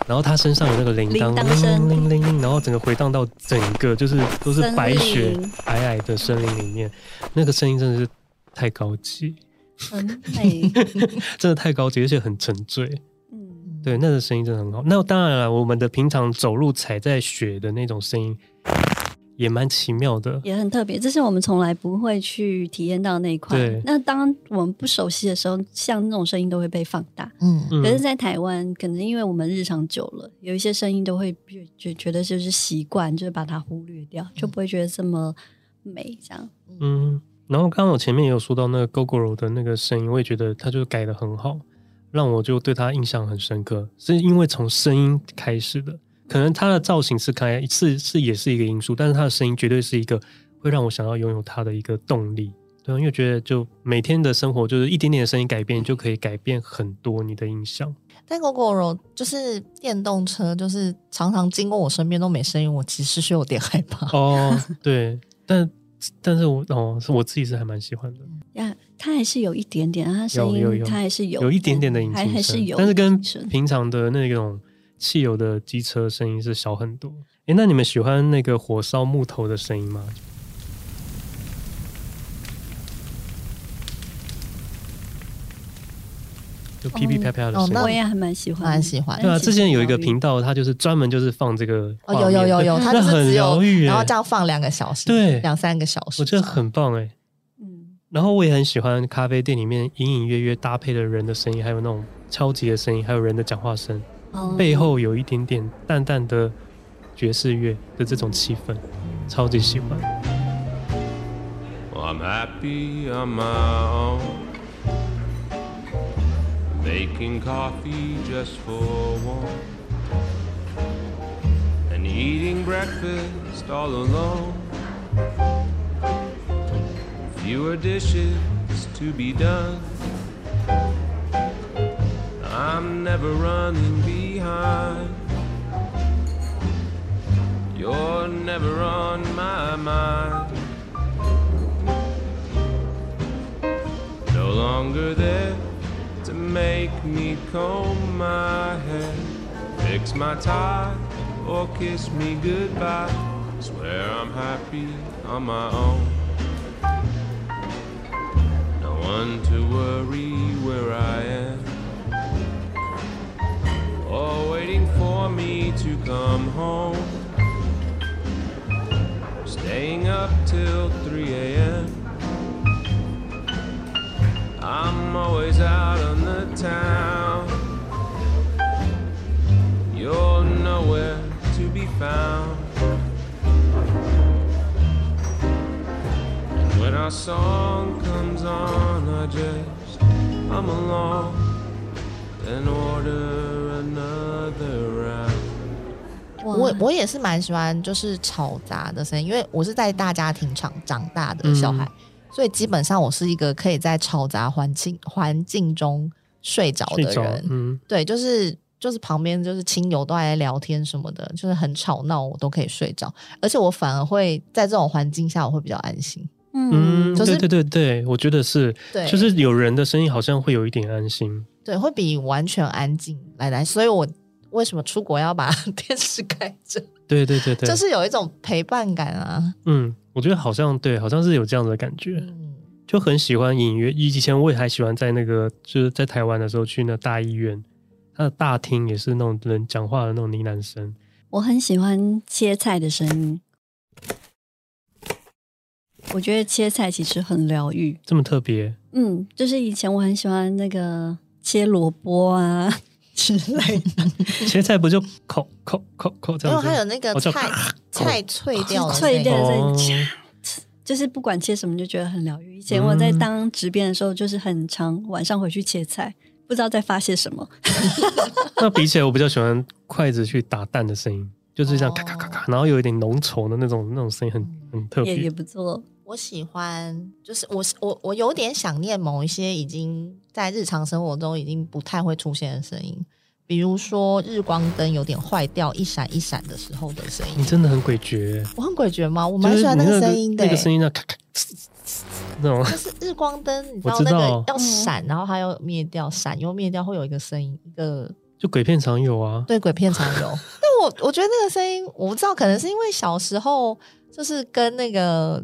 然后它身上有那个铃铛，铃铃铃铃铃，然后整个回荡到整个就是都是白雪皑皑的森林里面，那个声音真的是太高级，很美，真的太高级，而且很沉醉。对，那个声音真的很好。那当然了，我们的平常走路踩在雪的那种声音，也蛮奇妙的，也很特别。这是我们从来不会去体验到那一块。对。那当我们不熟悉的时候，像那种声音都会被放大。嗯。可是，在台湾，可能因为我们日常久了，有一些声音都会觉觉得就是习惯，就是把它忽略掉，就不会觉得这么美。这样。嗯。然后，刚刚我前面也有说到那个 Gogoro 的那个声音，我也觉得它就是改的很好。让我就对他印象很深刻，是因为从声音开始的。可能他的造型是开是是也是一个因素，但是他的声音绝对是一个会让我想要拥有他的一个动力。对，因为觉得就每天的生活就是一点点的声音改变就可以改变很多你的印象。但 GOGO 就是电动车，就是常常经过我身边都没声音，我其实是有点害怕。哦，对，但。但是我哦，是我自己是还蛮喜欢的。呀，它还是有一点点，它声音它还是有有一点点的引擎声，还是有，但是跟平常的那种汽油的机车声音是小很多。哎，那你们喜欢那个火烧木头的声音吗？就噼噼啪啪的声音，我也还蛮喜欢，蛮喜欢。对啊，之前有一个频道，它就是专门就是放这个，哦，有有有有，它就是很疗愈，然后这样放两个小时，对，两三个小时，我觉得很棒哎。嗯，然后我也很喜欢咖啡店里面隐隐约约搭配的人的声音，还有那种敲击的声音，还有人的讲话声，背后有一点点淡淡的爵士乐的这种气氛，超级喜欢。I'm happy on my own. Making coffee just for one And eating breakfast all alone Fewer dishes to be done I'm never running behind You're never on my mind No longer there to make me comb my hair, fix my tie, or kiss me goodbye. Swear I'm happy on my own. One to worry where I am, or waiting for me to come home. Staying up till 3 a.m. I'm always out on the town. You're nowhere to be found. When our song comes on, I just hum along and order another round. 我我也是蛮喜欢就是吵杂的声音，因为我是在大家庭长长大的小孩。嗯。所以基本上我是一个可以在吵杂环境环境中睡着的人，嗯，对，就是就是旁边就是亲友都在聊天什么的，就是很吵闹，我都可以睡着，而且我反而会在这种环境下，我会比较安心，嗯，就是对对对对，我觉得是，对，就是有人的声音好像会有一点安心，对，会比完全安静来来，所以我为什么出国要把 电视开着？对对对对，就是有一种陪伴感啊。嗯，我觉得好像对，好像是有这样的感觉。嗯，就很喜欢隐约。以前我也还喜欢在那个，就是在台湾的时候去那大医院，它的大厅也是那种人讲话的那种呢喃声。我很喜欢切菜的声音。我觉得切菜其实很疗愈，这么特别。嗯，就是以前我很喜欢那个切萝卜啊 之类的。切菜不就口口口口这样子？然后还有那个菜菜脆掉的脆掉的声音，就是不管切什么就觉得很疗愈。以前我在当职编的时候，就是很常晚上回去切菜，不知道在发泄什么。那比起来，我比较喜欢筷子去打蛋的声音，就是这样咔咔咔咔，然后有一点浓稠的那种那种声音很，很很特别，也也不错。我喜欢，就是我我我有点想念某一些已经在日常生活中已经不太会出现的声音，比如说日光灯有点坏掉，一闪一闪的时候的声音。你真的很诡谲，我很诡谲吗？我蛮喜欢那个声音的，那个声音那咔咔 那种。就是日光灯，你知道那个要闪，然后还要灭掉，闪又灭掉，会有一个声音，一个就鬼片常有啊，对，鬼片常有。但我我觉得那个声音，我不知道，可能是因为小时候就是跟那个。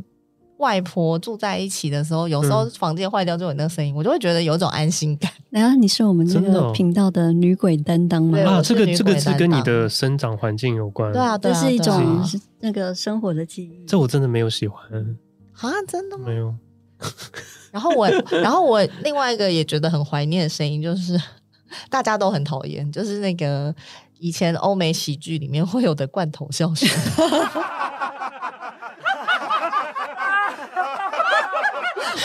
外婆住在一起的时候，有时候房间坏掉就有那个声音，嗯、我就会觉得有一种安心感。然后你是我们这个频道的女鬼担当吗？啊，这个这个是跟你的生长环境有关。对啊，这是一种那个生活的记忆。这我真的没有喜欢啊，真的吗？没有。然后我，然后我另外一个也觉得很怀念的声音，就是 大家都很讨厌，就是那个以前欧美喜剧里面会有的罐头笑声。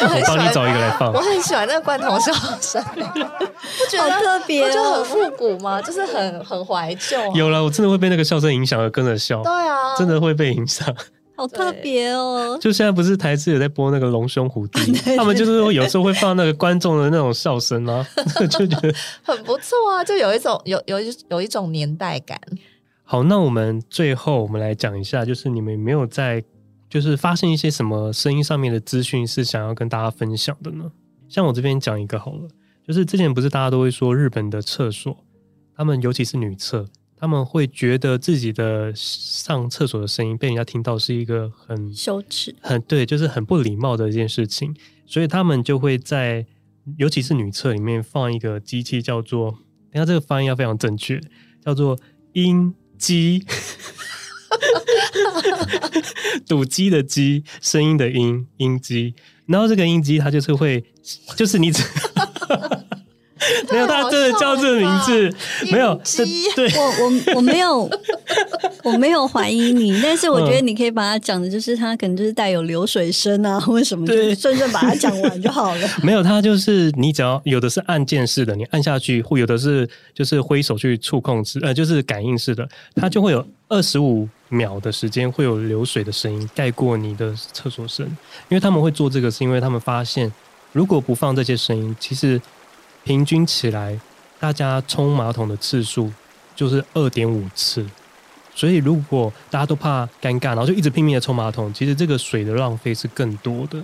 我帮你找一个来放。我很喜欢那个罐头笑声，不觉得好特别、哦，就很复古吗？就是很很怀旧。有了，我真的会被那个笑声影响而跟着笑。对啊，真的会被影响。好特别哦！就现在不是台视有在播那个龙兄虎弟，他们就是有时候会放那个观众的那种笑声吗？就觉得很不错啊，就有一种有有一有一种年代感。好，那我们最后我们来讲一下，就是你们有没有在。就是发现一些什么声音上面的资讯是想要跟大家分享的呢？像我这边讲一个好了，就是之前不是大家都会说日本的厕所，他们尤其是女厕，他们会觉得自己的上厕所的声音被人家听到是一个很羞耻、很对，就是很不礼貌的一件事情，所以他们就会在尤其是女厕里面放一个机器，叫做，等下这个发音要非常正确，叫做音机。赌鸡的鸡，声音的音，音机。然后这个音机它就是会，就是你 只。没有，他真的叫这个名字，没有。对，我我我没有，我没有怀疑你，但是我觉得你可以把它讲的，就是它可能就是带有流水声啊，或者什么，对，顺顺把它讲完就好了。没有，它就是你只要有的是按键式的，你按下去，或有的是就是挥手去触控制，呃，就是感应式的，它就会有二十五秒的时间会有流水的声音盖过你的厕所声。因为他们会做这个，是因为他们发现如果不放这些声音，其实。平均起来，大家冲马桶的次数就是二点五次，所以如果大家都怕尴尬，然后就一直拼命的冲马桶，其实这个水的浪费是更多的。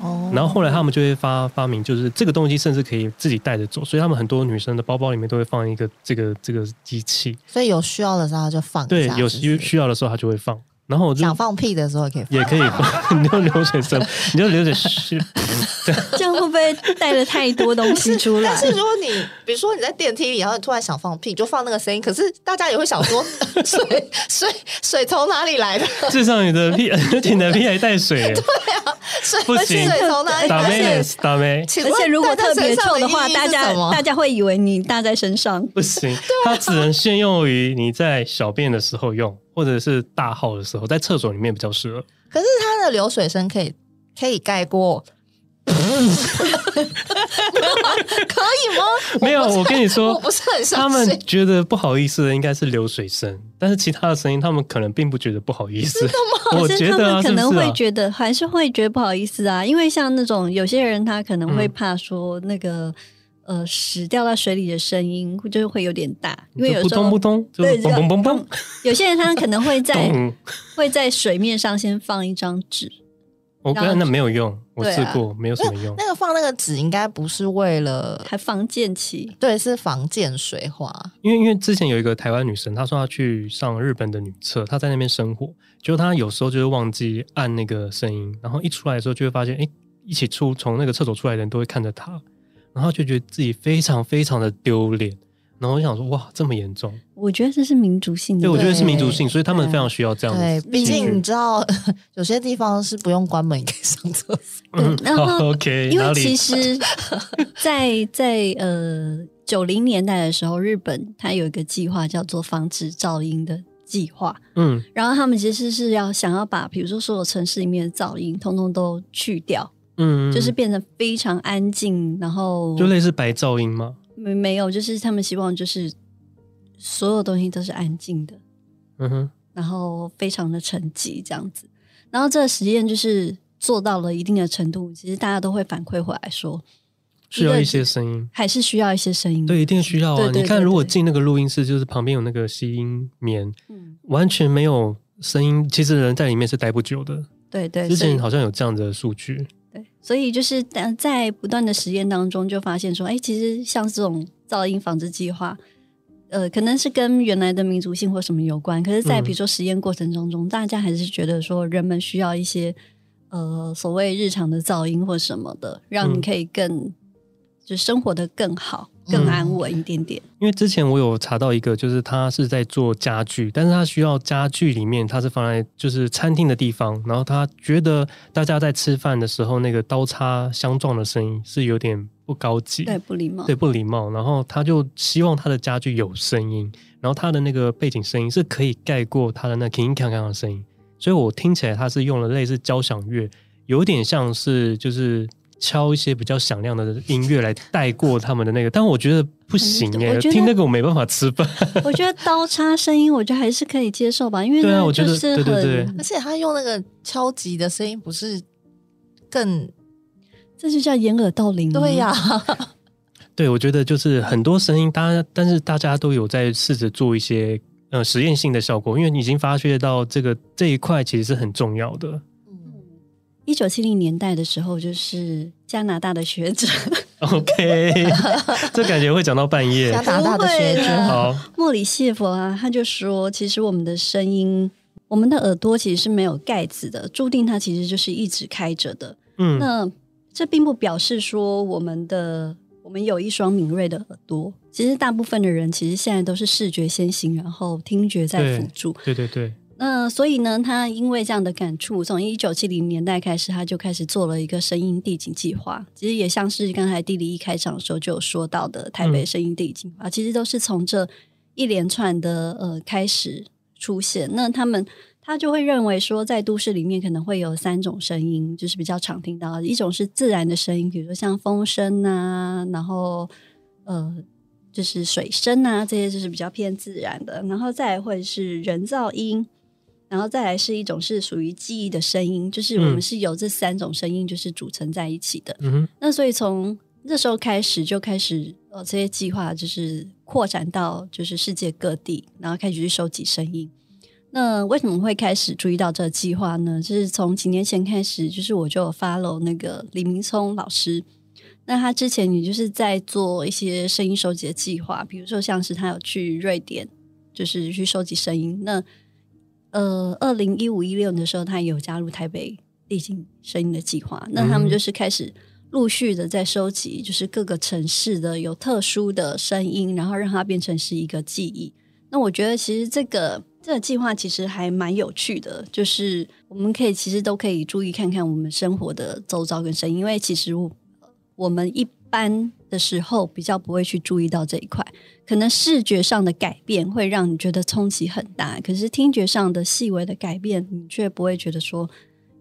哦。然后后来他们就会发发明，就是这个东西甚至可以自己带着走，所以他们很多女生的包包里面都会放一个这个这个机器。所以有需要的时候他就放。对，有需需要的时候他就会放。然后我就想放屁的时候也可以放，也可以放，你就流水声，你就流水嘘。这样会不会带了太多东西出来？但是如果你比如说你在电梯里，然后你突然想放屁，就放那个声音。可是大家也会想说，水水水从哪里来的？至少你的屁，你的屁还带水。对啊，水不行，水从哪里来？打咩？打咩？而且如果特别臭的话，大家大家会以为你搭在身上。不行，它只能限用于你在小便的时候用。或者是大号的时候，在厕所里面比较适合。可是它的流水声可以可以盖过，可以吗？没有，我跟你说，我不是很相信。他们觉得不好意思的应该是流水声，但是其他的声音他们可能并不觉得不好意思。我觉得、啊、可能会觉得是是、啊、还是会觉得不好意思啊，因为像那种有些人他可能会怕说那个。嗯呃，屎掉到水里的声音就是会有点大，因为有时候扑通扑通，对，砰砰砰。有些人他可能会在会在水面上先放一张纸，我觉得那没有用，我试过，没有什么用。那个放那个纸应该不是为了还防溅起，对，是防溅水花。因为因为之前有一个台湾女生，她说她去上日本的女厕，她在那边生活，就她有时候就会忘记按那个声音，然后一出来的时候就会发现，哎，一起出从那个厕所出来的人都会看着她，然后就觉得自己非常非常的丢脸。然后我想说，哇，这么严重？我觉得这是民族性的。对，我觉得是民族性，所以他们非常需要这样子。对，毕竟你知道，有些地方是不用关门也可以上厕所。嗯，然后 OK，因为其实在，在在呃九零年代的时候，日本它有一个计划叫做防止噪音的计划。嗯，然后他们其实是要想要把，比如说所有城市里面的噪音，通通都去掉。嗯，就是变得非常安静，然后就类似白噪音吗？没没有，就是他们希望就是所有东西都是安静的，嗯哼，然后非常的沉寂这样子。然后这个实验就是做到了一定的程度，其实大家都会反馈回来说，需要一些声音，还是需要一些声音。对，一定需要啊！对对对对，你看，如果进那个录音室，就是旁边有那个吸音棉，嗯，完全没有声音，其实人在里面是待不久的。对对，之前好像有这样的数据。所以就是但在不断的实验当中，就发现说，哎，其实像这种噪音防治计划，呃，可能是跟原来的民族性或什么有关。可是，在比如说实验过程当中，嗯、大家还是觉得说，人们需要一些呃所谓日常的噪音或什么的，让你可以更、嗯、就生活的更好。更安稳一点点，因为之前我有查到一个，就是他是在做家具，但是他需要家具里面，他是放在就是餐厅的地方，然后他觉得大家在吃饭的时候，那个刀叉相撞的声音是有点不高级，对，不礼貌，对，不礼貌，然后他就希望他的家具有声音，然后他的那个背景声音是可以盖过他的那铿铿锵锵的声音，所以我听起来他是用了类似交响乐，有点像是就是。敲一些比较响亮的音乐来带过他们的那个，但我觉得不行耶，听那个我没办法吃饭。我觉得刀叉声音，我觉得还是可以接受吧，因为对啊，我觉得对对对，而且他用那个敲击的声音，不是更，这就叫掩耳盗铃。对呀，对，我觉得就是很多声音，大家但是大家都有在试着做一些呃实验性的效果，因为你已经发觉到这个这一块其实是很重要的。一九七零年代的时候，就是加拿大的学者，OK，这感觉会讲到半夜。加拿大的学者，好，莫里谢佛啊，他就说，其实我们的声音，我们的耳朵其实是没有盖子的，注定它其实就是一直开着的。嗯，那这并不表示说我们的我们有一双敏锐的耳朵。其实大部分的人其实现在都是视觉先行，然后听觉在辅助。对对对。那所以呢，他因为这样的感触，从一九七零年代开始，他就开始做了一个声音地景计划。其实也像是刚才地理一开场的时候就有说到的台北声音地景计划，其实都是从这一连串的呃开始出现。那他们他就会认为说，在都市里面可能会有三种声音，就是比较常听到的，一种是自然的声音，比如说像风声啊，然后呃就是水声啊，这些就是比较偏自然的，然后再会是人造音。然后再来是一种是属于记忆的声音，就是我们是由这三种声音就是组成在一起的。嗯，那所以从那时候开始就开始呃这些计划就是扩展到就是世界各地，然后开始去收集声音。那为什么会开始注意到这个计划呢？就是从几年前开始，就是我就 follow 那个李明聪老师。那他之前也就是在做一些声音收集的计划，比如说像是他有去瑞典，就是去收集声音。那呃，二零一五一六年的时候，他有加入台北地景声音的计划。那他们就是开始陆续的在收集，就是各个城市的有特殊的声音，然后让它变成是一个记忆。那我觉得其实这个这个计划其实还蛮有趣的，就是我们可以其实都可以注意看看我们生活的周遭跟声音，因为其实我，我们一般的时候比较不会去注意到这一块。可能视觉上的改变会让你觉得冲击很大，可是听觉上的细微的改变，你却不会觉得说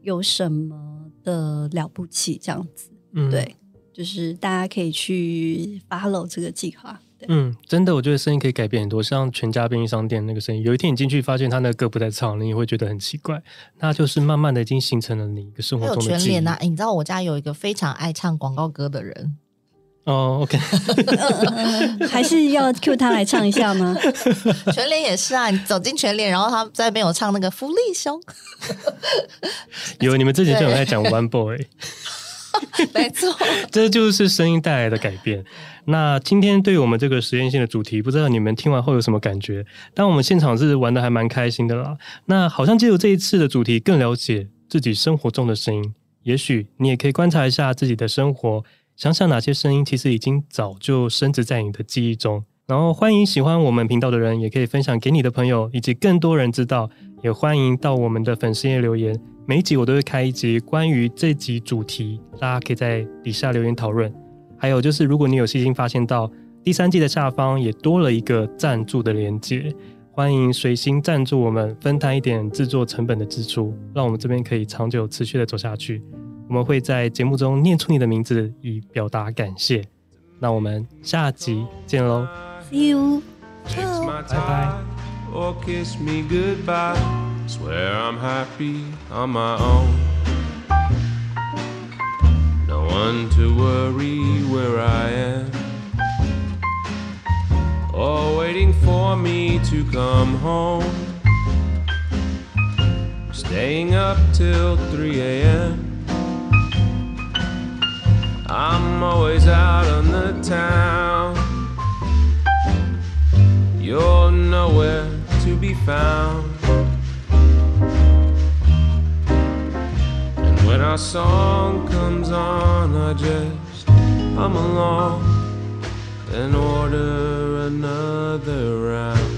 有什么的了不起这样子。嗯，对，就是大家可以去 follow 这个计划。嗯，真的，我觉得声音可以改变很多。像全家便利商店那个声音，有一天你进去发现他那个歌不在唱，你也会觉得很奇怪。那就是慢慢的已经形成了你一个生活中的。有全联啊，你知道我家有一个非常爱唱广告歌的人。哦，OK，还是要 cue 他来唱一下吗？全联也是啊，你走进全联，然后他在那边有唱那个福利熊。有，你们之前就有在讲 One Boy，没错，这就是声音带来的改变。那今天对于我们这个实验性的主题，不知道你们听完后有什么感觉？但我们现场是玩的还蛮开心的啦。那好像借由这一次的主题，更了解自己生活中的声音。也许你也可以观察一下自己的生活。想想哪些声音其实已经早就深植在你的记忆中，然后欢迎喜欢我们频道的人也可以分享给你的朋友，以及更多人知道。也欢迎到我们的粉丝页留言，每一集我都会开一集关于这集主题，大家可以在底下留言讨论。还有就是，如果你有细心发现到第三季的下方也多了一个赞助的连接，欢迎随心赞助我们，分摊一点制作成本的支出，让我们这边可以长久持续的走下去。我们会在节目中念出你的名字，以表达感谢。那我们下集见喽，See you，拜拜。I'm always out on the town. You're nowhere to be found. And when our song comes on, I just hum along and order another round.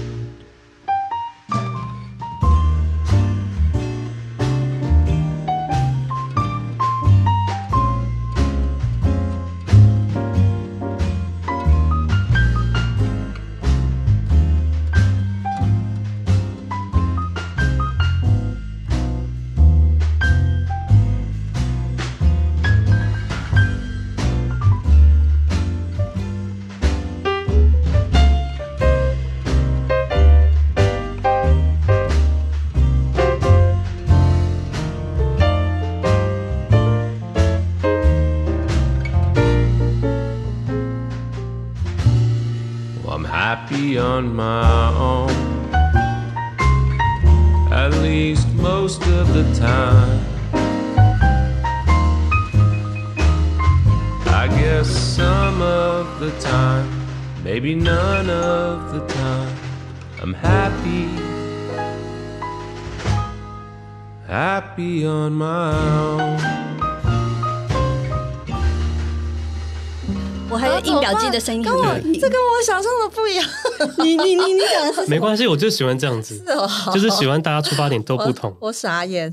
想象的不一样。你你你你讲的是没关系，我就喜欢这样子，就是喜欢大家出发点都不同。我傻眼，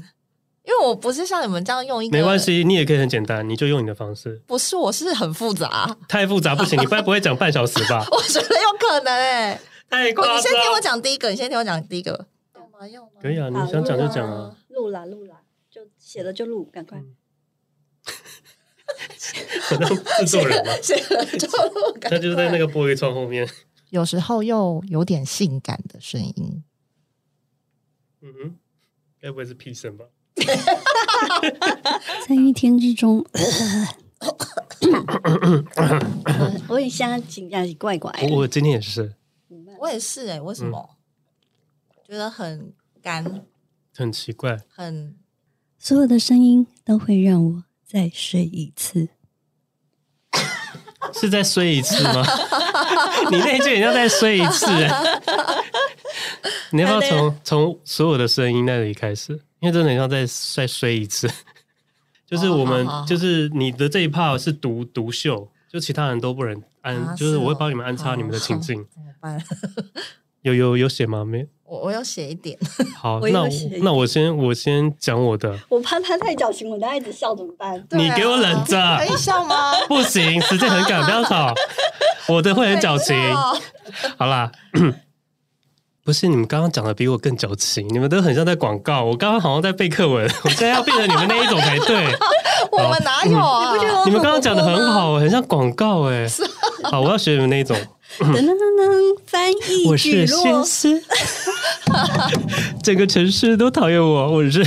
因为我不是像你们这样用一个。没关系，你也可以很简单，你就用你的方式。不是，我是很复杂，太复杂不行，你不然不会讲半小时吧？我觉得有可能哎，太夸张。你先听我讲第一个，你先听我讲第一个。要吗？要吗？可以啊，你想讲就讲啊。录啦录啦，就写了就录，赶快。可能制作人嘛，他就是在那个玻璃窗后面。有时候又有点性感的声音。嗯哼，该不会是屁声吧？在一天之中，我也像紧张怪怪。我今天也是，我也是哎，为什么？觉得很干，很奇怪，很所有的声音都会让我再睡一次。是再睡一次吗？你那句也要再睡一次，你要不要从从所有的声音那里开始？因为真的要再再睡一次。就是我们，就是你的这一 part 是独独秀，就其他人都不能安，就是我会帮你们安插你们的情境。怎么办？有有有写吗？没，我我要写一点。好，那我那我先我先讲我的。我怕他太矫情，我等下一直笑怎么办？你给我忍着，可以笑吗？不行，时间很赶，不要吵。我的会很矫情。好啦，不是你们刚刚讲的比我更矫情，你们都很像在广告。我刚刚好像在背课文，我现在要变成你们那一种才对。我们哪有啊？你们刚刚讲的很好，很像广告哎。好，我要学你们那一种。噔噔噔噔，翻译我是先生，整 个城市都讨厌我，我是。